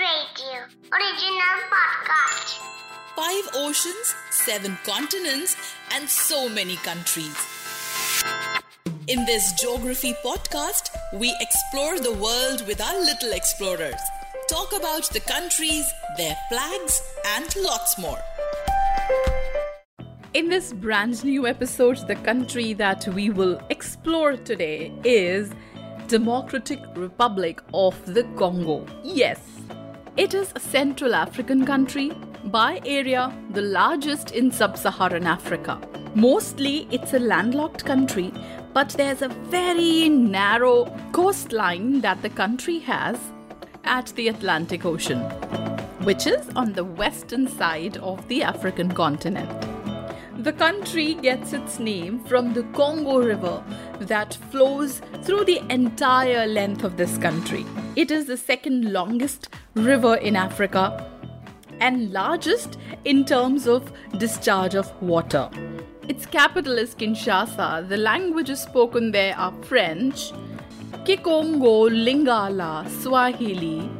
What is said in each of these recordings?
Radio original podcast. Five oceans, seven continents, and so many countries. In this geography podcast, we explore the world with our little explorers, talk about the countries, their flags, and lots more. In this brand new episode, the country that we will explore today is Democratic Republic of the Congo. Yes, it is a Central African country, by area the largest in sub-Saharan Africa. Mostly it's a landlocked country, but there's a very narrow coastline that the country has at the Atlantic Ocean, which is on the western side of the African continent. The country gets its name from the Congo River that flows through the entire length of this country. It is the second longest river in Africa and largest in terms of discharge of water. Its capital is Kinshasa. The languages spoken there are French, Kikongo, Lingala, Swahili,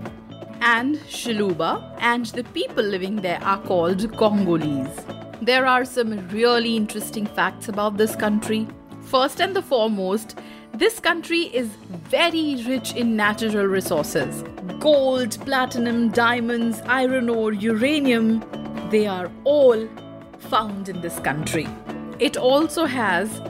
and Tshiluba, and the people living there are called Congolese. There are some really interesting facts about this country. First and the foremost, this country is very rich in natural resources gold, platinum, diamonds, iron ore, uranium. They are all found in this country. It also has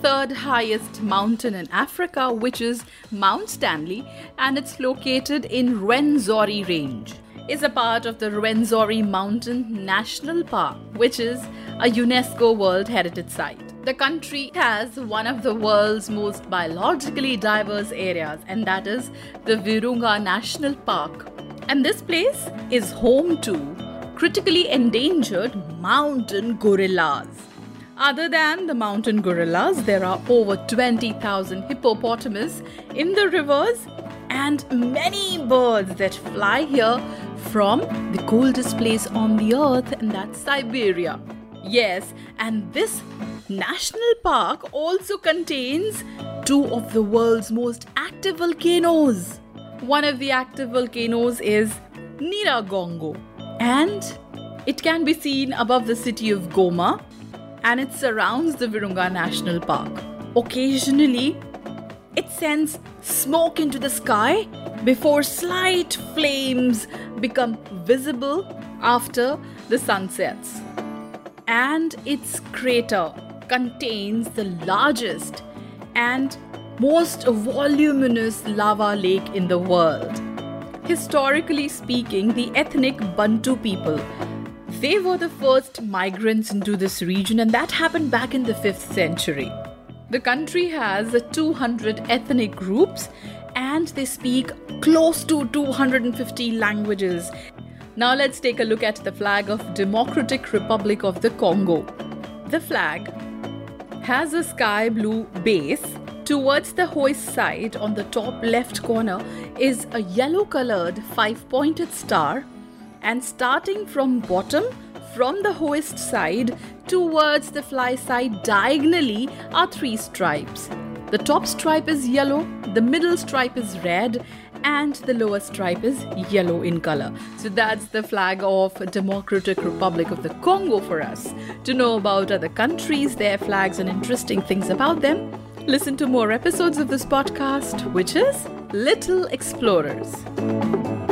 third highest mountain in Africa, which is Mount Stanley, and it's located in Rwenzori Range. Is a part of the Rwenzori Mountain National Park, which is a UNESCO World Heritage Site. The country has one of the world's most biologically diverse areas, and that is the Virunga National Park. And this place is home to critically endangered mountain gorillas. Other than the mountain gorillas, there are over 20,000 hippopotamus in the rivers and many birds that fly here from the coldest place on the earth, and that's Siberia. Yes, and this national park also contains two of the world's most active volcanoes. One of the active volcanoes is Nyiragongo, and it can be seen above the city of Goma and it surrounds the Virunga National Park. Occasionally, it sends smoke into the sky before slight flames become visible after the sun sets. And its crater contains the largest and most voluminous lava lake in the world. Historically speaking, the ethnic Bantu people they were the first migrants into this region, and that happened back in the 5th century. The country has 200 ethnic groups and they speak close to 250 languages. Now let's take a look at the flag of Democratic Republic of the Congo. The flag has a sky blue base. Towards the hoist side on the top left corner is a yellow colored five pointed star and starting from bottom from the hoist side towards the fly side diagonally are three stripes. The top stripe is yellow, the middle stripe is red, and the lower stripe is yellow in color. So that's the flag of Democratic Republic of the Congo for us. To know about other countries, their flags, and interesting things about them, listen to more episodes of this podcast, which is Little Explorers.